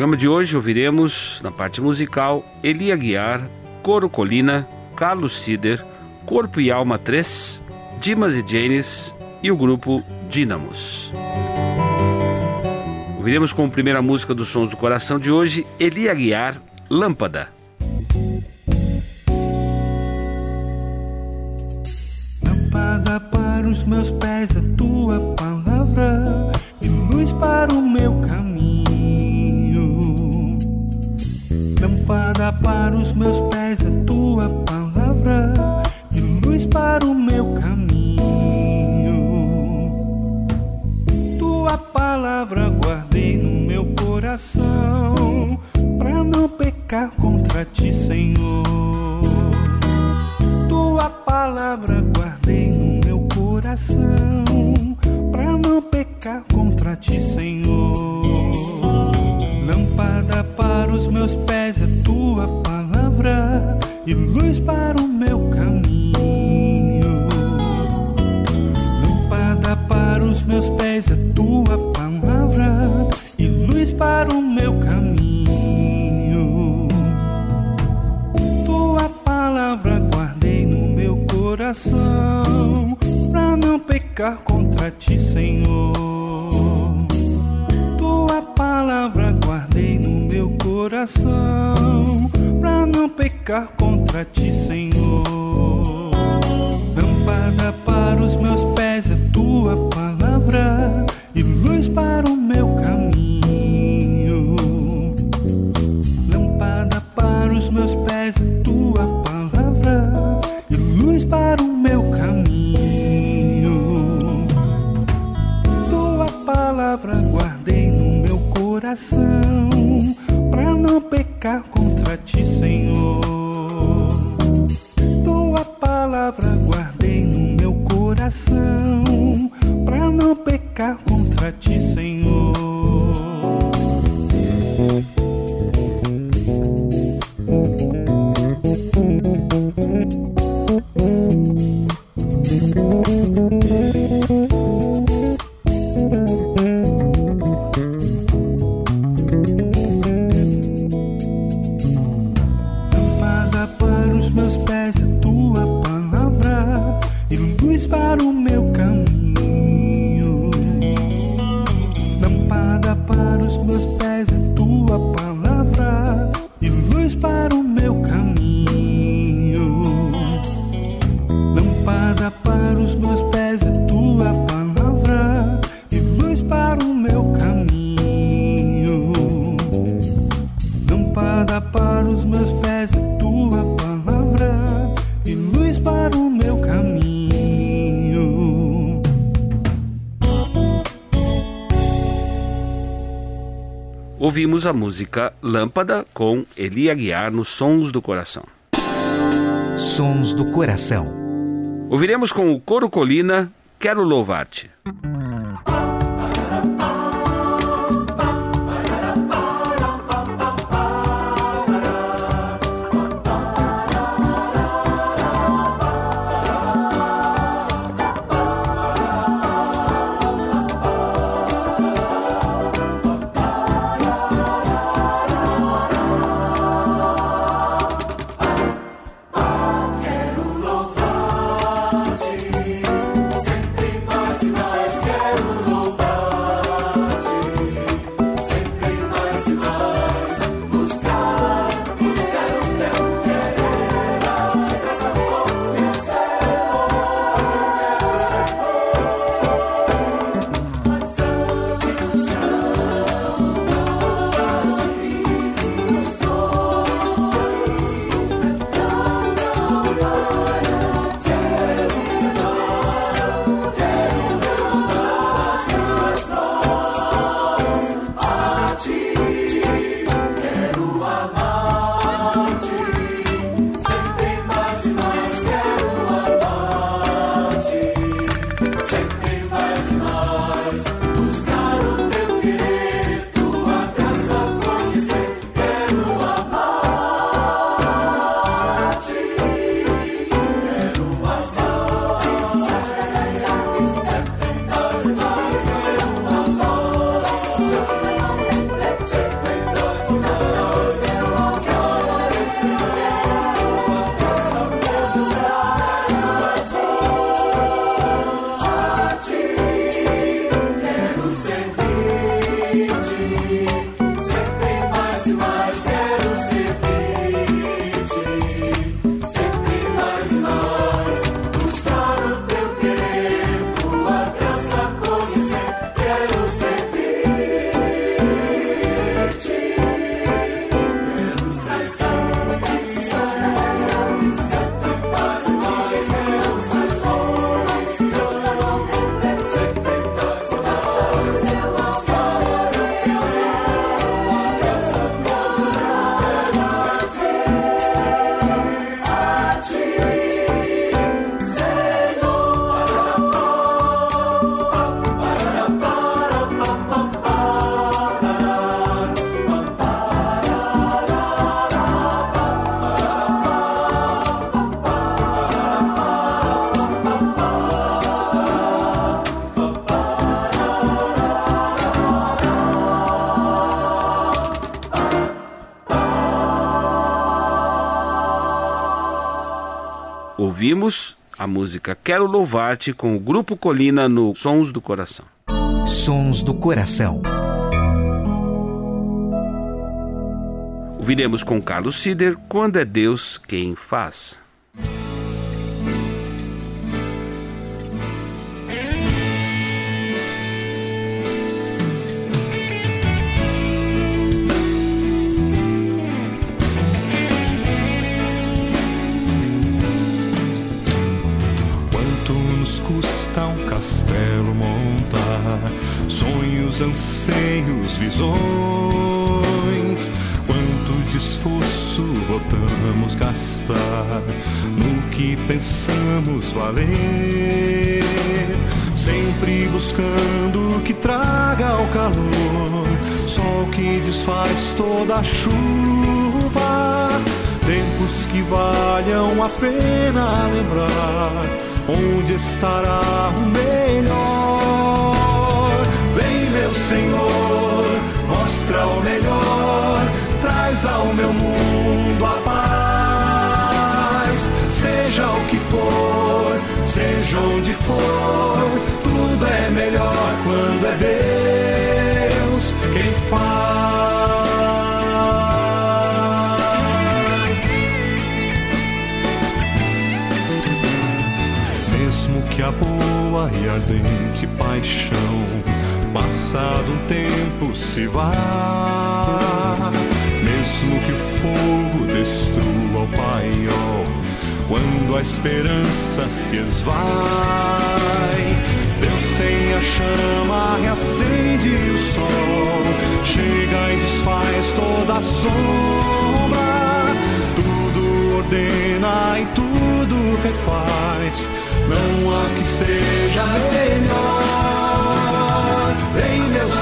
Programa de hoje ouviremos, na parte musical, Eli Aguiar, Coro Colina, Carlos Sider, Corpo e Alma 3, Dimas e Janes e o grupo Dínamos. Ouviremos como primeira música dos Sons do Coração de hoje, Eli Aguiar, Lâmpada. Lâmpada para os meus pés, a tua palavra, e luz para o meu caminho. Lâmpada para os meus pés, a tua palavra, e luz para o meu caminho. Tua palavra guardei no meu coração, para não pecar contra ti, Senhor. Tua palavra guardei no meu coração, para não pecar contra ti, Senhor. Lâmpada para os meus pés é tua palavra e luz para o meu caminho. Lâmpada para os meus pés é tua palavra e luz para o meu caminho. Tua palavra guardei no meu coração, pra não pecar contra ti, Senhor. Guardei no meu coração, pra não pecar contra ti, Senhor. Lâmpada para os meus pés é tua palavra e luz para o Ouvimos a música Lâmpada com Eli Aguiar nos Sons do Coração. Sons do Coração. Ouviremos com o Coro Colina Quero Louvar-te. Ouvimos a música Quero Louvar-te com o Grupo Colina no Sons do Coração. Sons do Coração. Ouviremos com Carlos Sider Quando é Deus quem faz. Sonhos, anseios, visões. Quanto de esforço votamos gastar no que pensamos valer, sempre buscando o que traga o calor, sol que desfaz toda a chuva. Tempos que valham a pena lembrar onde estará o melhor? Senhor, mostra o melhor, traz ao meu mundo a paz. Seja o que for, seja onde for, tudo é melhor quando é Deus quem faz. que a boa e ardente paixão, passado um tempo, se vá. Mesmo que o fogo destrua o paiol, quando a esperança se esvai, Deus tem a chama, reacende o sol, chega e desfaz toda a sombra, tudo ordena e tudo refaz não há que seja melhor.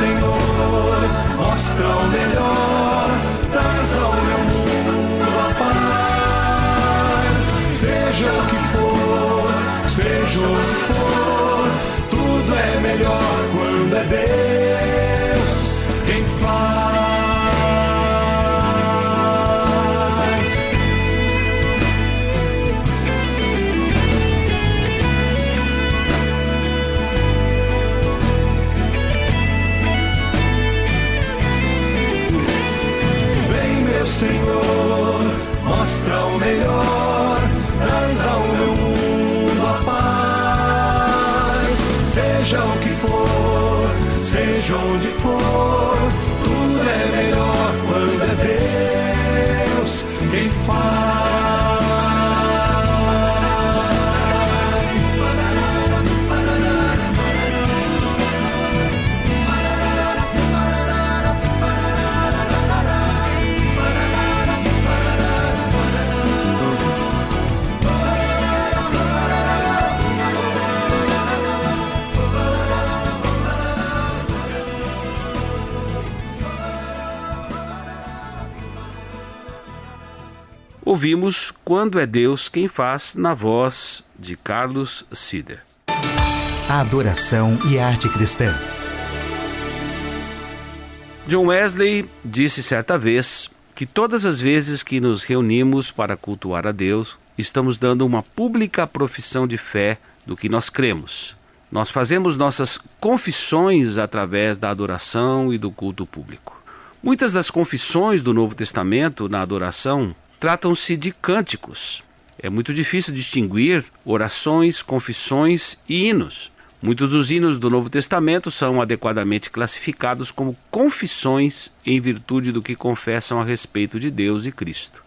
Senhor, mostra o melhor, traz ao meu mundo a paz. Seja o que for, seja onde for, tudo é melhor quando é Deus seja onde for, Ouvimos Quando é Deus Quem Faz, na voz de Carlos Sider. Adoração e arte cristã. John Wesley disse certa vez que todas as vezes que nos reunimos para cultuar a Deus, estamos dando uma pública profissão de fé do que nós cremos. Nós fazemos nossas confissões através da adoração e do culto público. Muitas das confissões do Novo Testamento na adoração tratam-se de cânticos. É muito difícil distinguir orações, confissões e hinos. Muitos dos hinos do Novo Testamento são adequadamente classificados como confissões em virtude do que confessam a respeito de Deus e Cristo.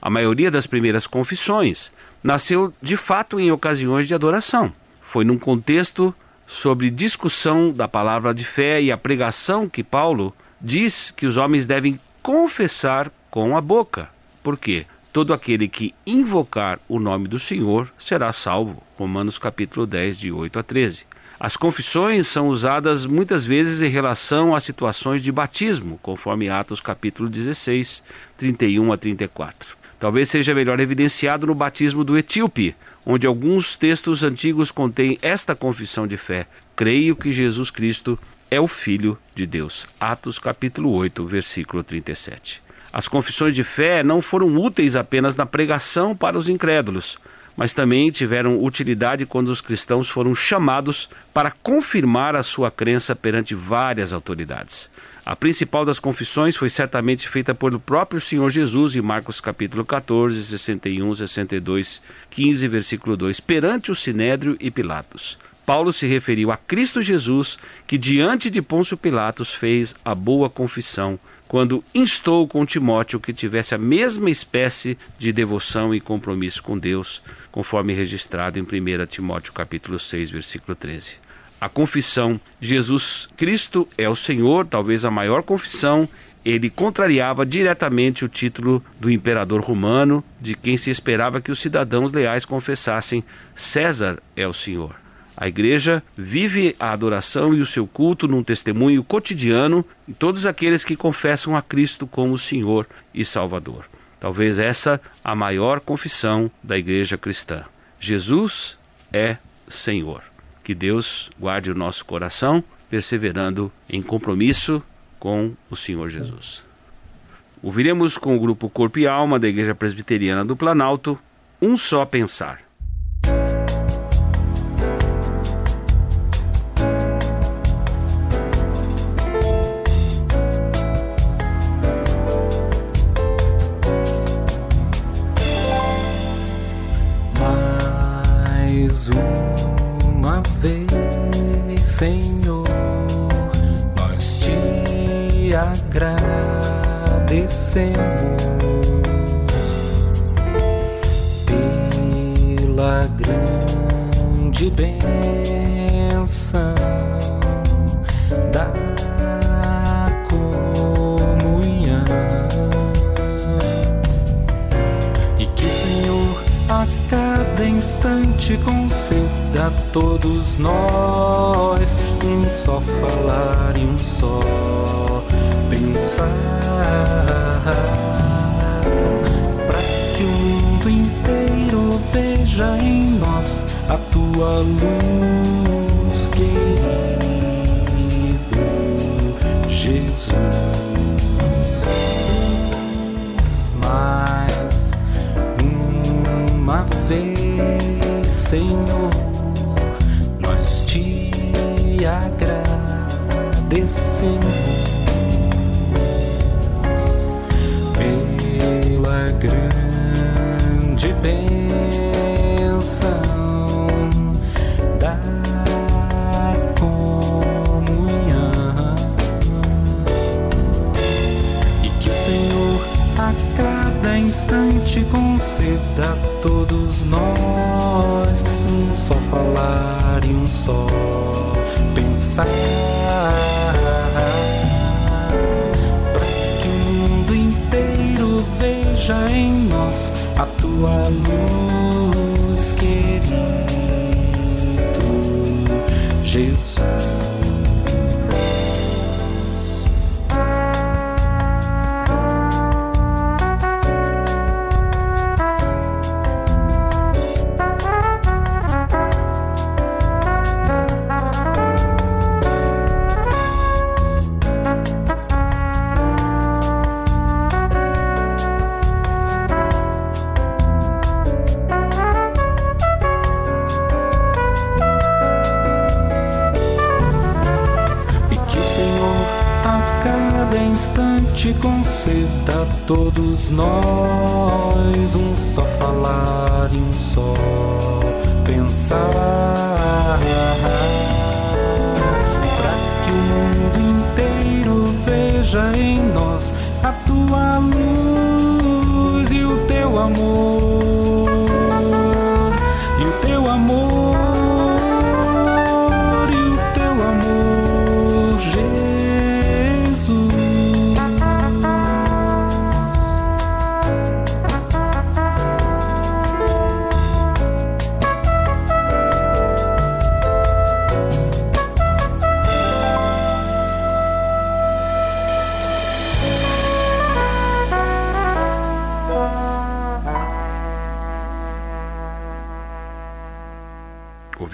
A maioria das primeiras confissões nasceu de fato em ocasiões de adoração. Foi num contexto sobre discussão da palavra de fé e a pregação que Paulo diz que os homens devem confessar com a boca. Por quê? Todo aquele que invocar o nome do Senhor será salvo. Romanos capítulo 10, de 8 a 13. As confissões são usadas muitas vezes em relação a situações de batismo, conforme Atos capítulo 16, 31 a 34. Talvez seja melhor evidenciado no batismo do etíope, onde alguns textos antigos contêm esta confissão de fé: Creio que Jesus Cristo é o Filho de Deus. Atos capítulo 8, versículo 37. As confissões de fé não foram úteis apenas na pregação para os incrédulos, mas também tiveram utilidade quando os cristãos foram chamados para confirmar a sua crença perante várias autoridades. A principal das confissões foi certamente feita pelo próprio Senhor Jesus em Marcos capítulo 14, 61, 62, 15, versículo 2, perante o Sinédrio e Pilatos. Paulo se referiu a Cristo Jesus, que diante de Pôncio Pilatos fez a boa confissão quando instou com Timóteo que tivesse a mesma espécie de devoção e compromisso com Deus, conforme registrado em 1 Timóteo capítulo 6, versículo 13. A confissão Jesus Cristo é o Senhor, talvez a maior confissão, ele contrariava diretamente o título do imperador romano, de quem se esperava que os cidadãos leais confessassem César é o Senhor. A igreja vive a adoração e o seu culto num testemunho cotidiano em todos aqueles que confessam a Cristo como Senhor e Salvador. Talvez essa a maior confissão da igreja cristã. Jesus é Senhor. Que Deus guarde o nosso coração, perseverando em compromisso com o Senhor Jesus. Ouviremos com o grupo Corpo e Alma da Igreja Presbiteriana do Planalto, Um Só Pensar. Agradecemos pela grande bênção da comunhão. E que Senhor a cada instante conceda a todos nós um só falar e um só pensar. Para que o mundo inteiro veja em nós a tua luz querido Jesus. Mais uma vez Senhor nós te agradecemos bênção da comunhão e que o Senhor a cada instante conceda a todos nós um só falar e um só pensar. Um só pensar. Para que o mundo inteiro veja em nós a tua luz e o teu amor.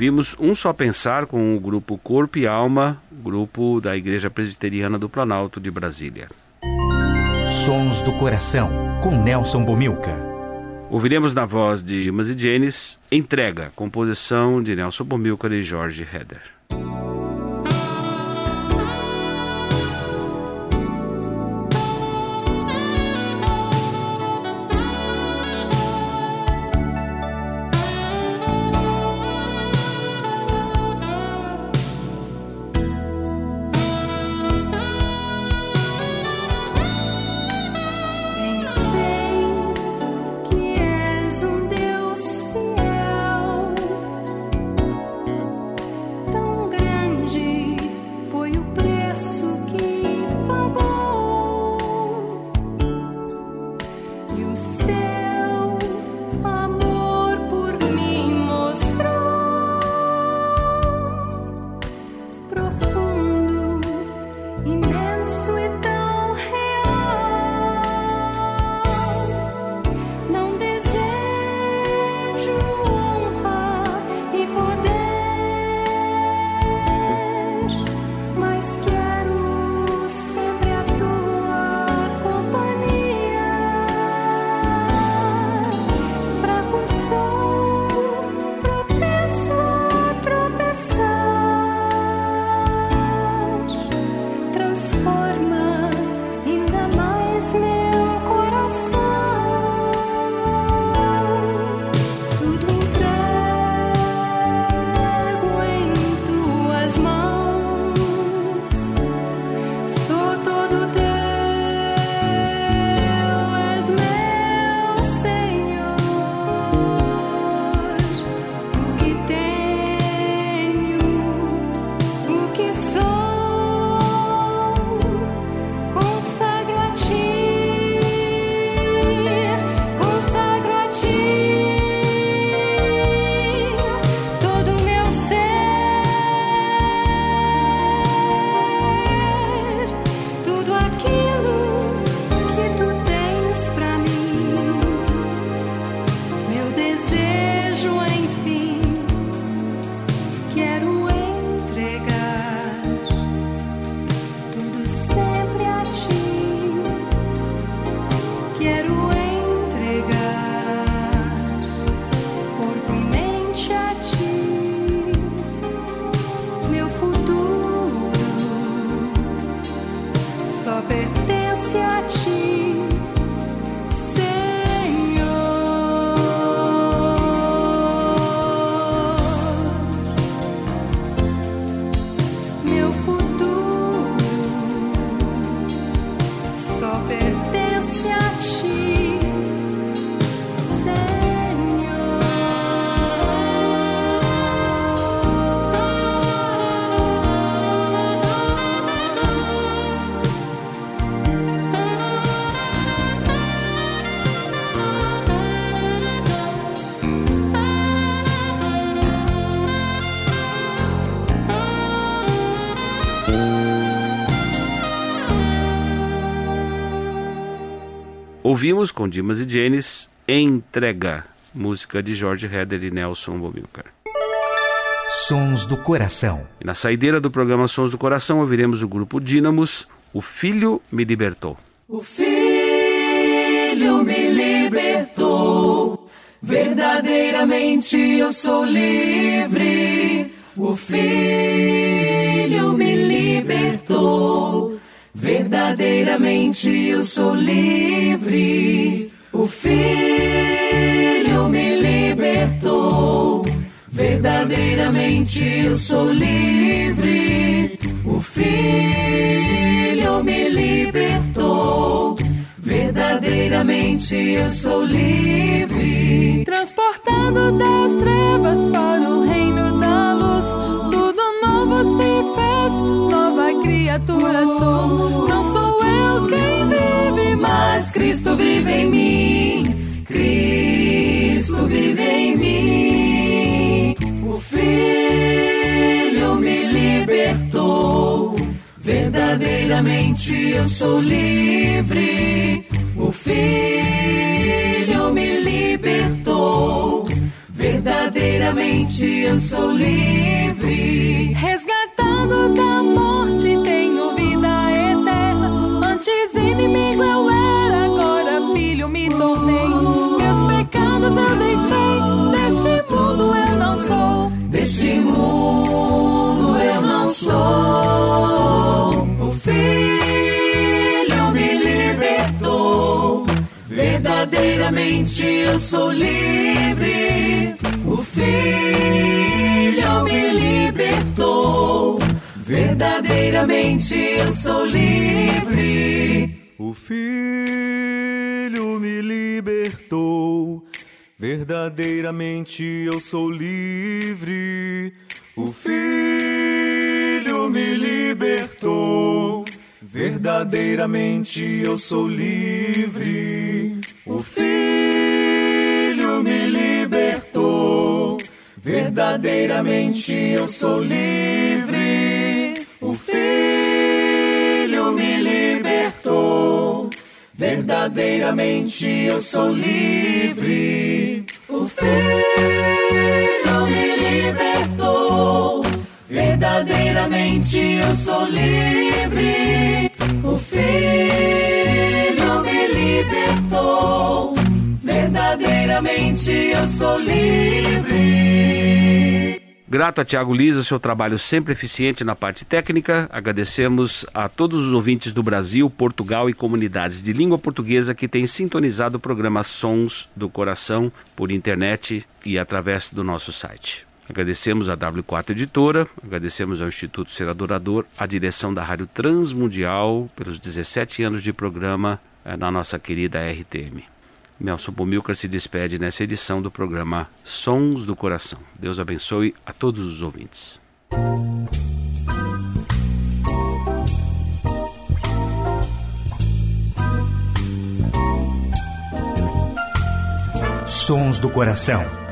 Ouvimos Um Só Pensar com o grupo Corpo e Alma, grupo da Igreja Presbiteriana do Planalto de Brasília. Sons do Coração, com Nelson Bomilca. Ouviremos na voz de Dimas e Janis, Entrega, composição de Nelson Bomilcar e Jorge Heder. Ouvimos com Dimas e Janis, Entrega, música de Jorge Heder e Nelson Bomilcar. Sons do Coração. E na saideira do programa Sons do Coração ouviremos o grupo Dínamos, O Filho Me Libertou. O Filho me libertou, verdadeiramente eu sou livre. O Filho me libertou, Verdadeiramente eu sou livre. O Filho me libertou. Verdadeiramente eu sou livre. O Filho me libertou. Verdadeiramente eu sou livre. Transportado das trevas para sou. Não sou eu quem vive, mas Cristo vive em mim. Cristo vive em mim. O Filho me libertou. Verdadeiramente eu sou livre. O Filho me libertou. Verdadeiramente eu sou livre. Verdadeiramente eu sou livre. O Filho me libertou. Verdadeiramente eu sou livre. O Filho me libertou. Verdadeiramente eu sou livre. O Filho me libertou. Verdadeiramente eu sou livre. O Filho me libertou. Verdadeiramente eu sou livre. O Filho me libertou. Verdadeiramente eu sou livre. O Filho me libertou. Verdadeiramente eu sou livre. O Filho me libertou. Verdadeiramente eu sou livre. Grato a Tiago Lisa, seu trabalho sempre eficiente na parte técnica. Agradecemos a todos os ouvintes do Brasil, Portugal e comunidades de língua portuguesa que têm sintonizado o programa Sons do Coração por internet e através do nosso site. Agradecemos a W4 Editora, agradecemos ao Instituto Ser Adorador, a direção da Rádio Transmundial pelos 17 anos de programa eh, na nossa querida RTM. Nelson Bomilcar se despede nessa edição do programa Sons do Coração. Deus abençoe a todos os ouvintes. Sons do Coração.